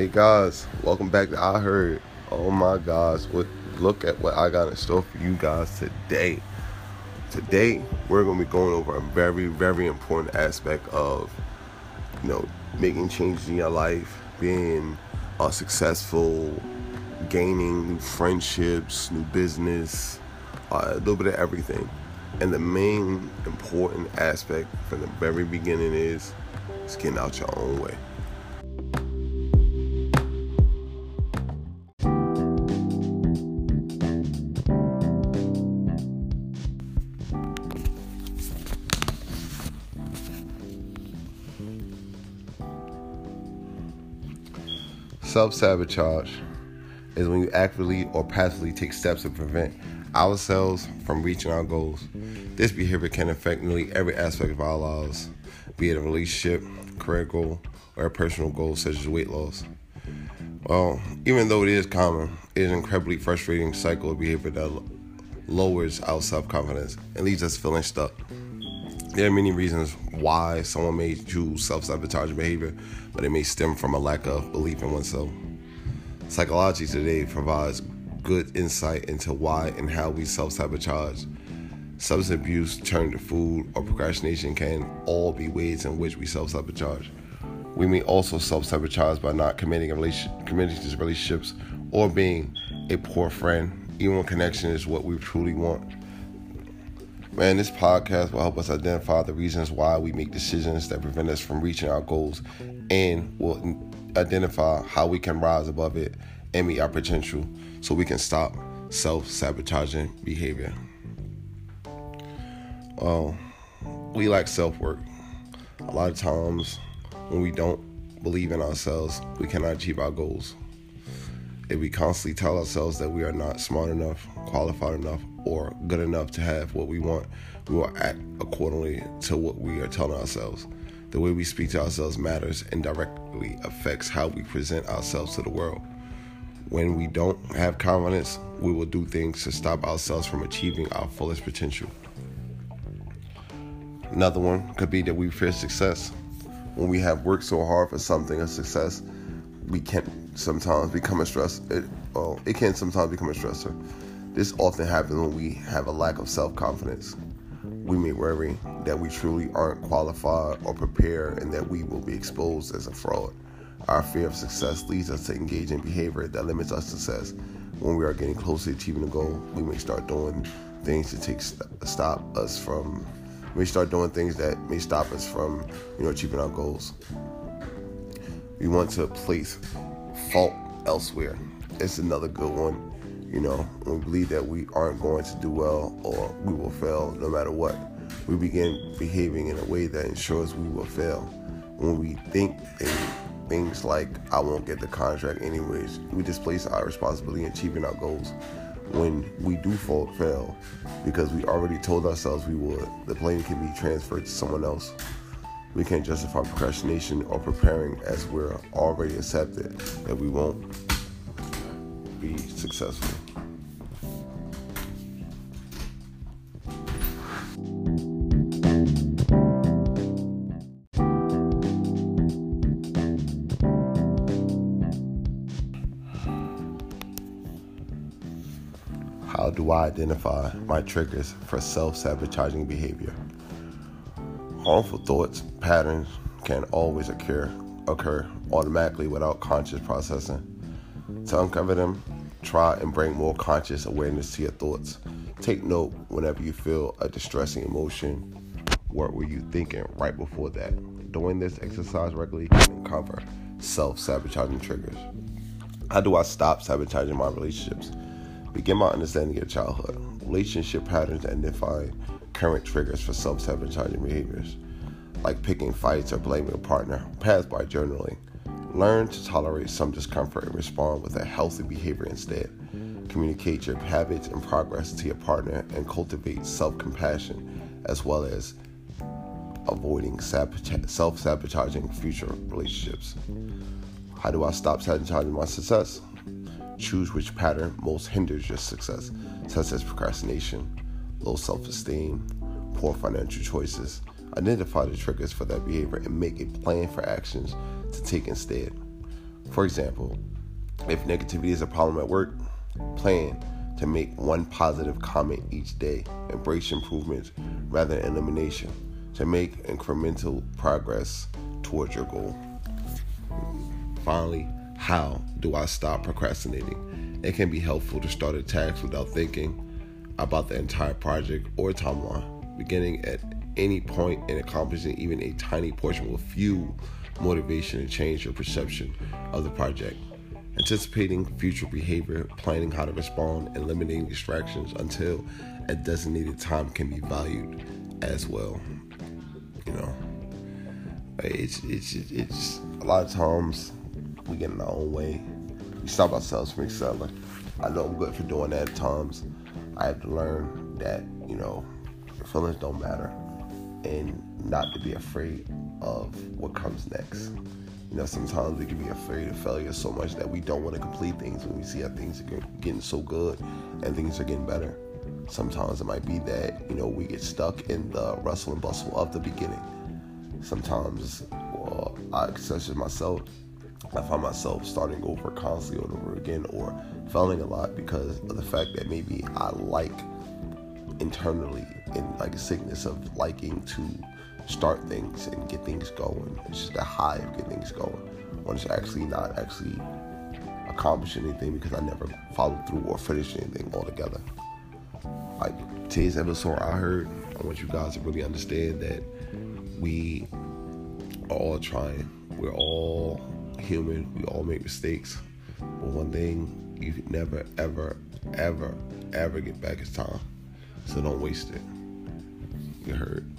Hey guys, welcome back to I Heard. Oh my gosh, what look at what I got in store for you guys today. Today we're gonna be going over a very, very important aspect of you know making changes in your life, being uh, successful, gaining new friendships, new business, uh, a little bit of everything. And the main important aspect from the very beginning is, is getting out your own way. Self sabotage is when you actively or passively take steps to prevent ourselves from reaching our goals. This behavior can affect nearly every aspect of our lives, be it a relationship, career goal, or a personal goal such as weight loss. Well, even though it is common, it is an incredibly frustrating cycle of behavior that lowers our self confidence and leaves us feeling stuck. There are many reasons why someone may choose self sabotaging behavior, but it may stem from a lack of belief in oneself. Psychology today provides good insight into why and how we self sabotage. Substance abuse, turn to food, or procrastination can all be ways in which we self sabotage. We may also self sabotage by not committing, relation, committing to relationships or being a poor friend, even when connection is what we truly want. Man, this podcast will help us identify the reasons why we make decisions that prevent us from reaching our goals and will identify how we can rise above it and meet our potential so we can stop self sabotaging behavior. Well, we lack self work. A lot of times, when we don't believe in ourselves, we cannot achieve our goals. If we constantly tell ourselves that we are not smart enough, qualified enough, or good enough to have what we want, we will act accordingly to what we are telling ourselves. The way we speak to ourselves matters and directly affects how we present ourselves to the world. When we don't have confidence, we will do things to stop ourselves from achieving our fullest potential. Another one could be that we fear success. When we have worked so hard for something, a success, we can sometimes become a stress. It, well, it can sometimes become a stressor. This often happens when we have a lack of self confidence. We may worry that we truly aren't qualified or prepared and that we will be exposed as a fraud. Our fear of success leads us to engage in behavior that limits our success. When we are getting close to achieving a goal, we may start doing things to take st- stop us from. We start doing things that may stop us from, you know, achieving our goals. We want to place fault elsewhere. It's another good one. You know, we believe that we aren't going to do well or we will fail no matter what, we begin behaving in a way that ensures we will fail. When we think things like, I won't get the contract anyways, we displace our responsibility in achieving our goals. When we do fall, fail, because we already told ourselves we would, the blame can be transferred to someone else. We can't justify procrastination or preparing as we're already accepted that we won't be successful. How do I identify my triggers for self sabotaging behavior? Harmful thoughts, patterns can always occur, occur automatically without conscious processing. To uncover them, try and bring more conscious awareness to your thoughts. Take note whenever you feel a distressing emotion. What were you thinking right before that? Doing this exercise regularly can uncover self sabotaging triggers. How do I stop sabotaging my relationships? Begin my understanding of childhood. Relationship patterns and define current triggers for self sabotaging behaviors, like picking fights or blaming a partner, pass by journaling. Learn to tolerate some discomfort and respond with a healthy behavior instead. Communicate your habits and progress to your partner and cultivate self compassion as well as avoiding self sabotaging future relationships. How do I stop sabotaging my success? Choose which pattern most hinders your success, such as procrastination, low self esteem, poor financial choices. Identify the triggers for that behavior and make a plan for actions to take instead. For example, if negativity is a problem at work, plan to make one positive comment each day. Embrace improvements rather than elimination to make incremental progress towards your goal. Finally, how do I stop procrastinating? It can be helpful to start a task without thinking about the entire project or timeline. Beginning at any point and accomplishing even a tiny portion will fuel motivation and change your perception of the project. Anticipating future behavior, planning how to respond, and eliminating distractions until a designated time can be valued as well. You know, it's it's it's a lot of times we get in our own way. We stop ourselves from excelling. I know I'm good for doing that at times. I have to learn that you know feelings don't matter, and not to be afraid of what comes next. You know, sometimes we can be afraid of failure so much that we don't want to complete things when we see how things are getting so good and things are getting better. Sometimes it might be that, you know, we get stuck in the rustle and bustle of the beginning. Sometimes, well, I, such as myself, I find myself starting over constantly over again or failing a lot because of the fact that maybe I like internally in like a sickness of liking to start things and get things going. It's just a high of get things going. When it's actually not actually accomplish anything because I never followed through or finished anything altogether. Like today's episode, I heard I want you guys to really understand that we are all trying. We're all human. We all make mistakes. But one thing you never, ever, ever, ever get back is time. So don't waste it. You heard.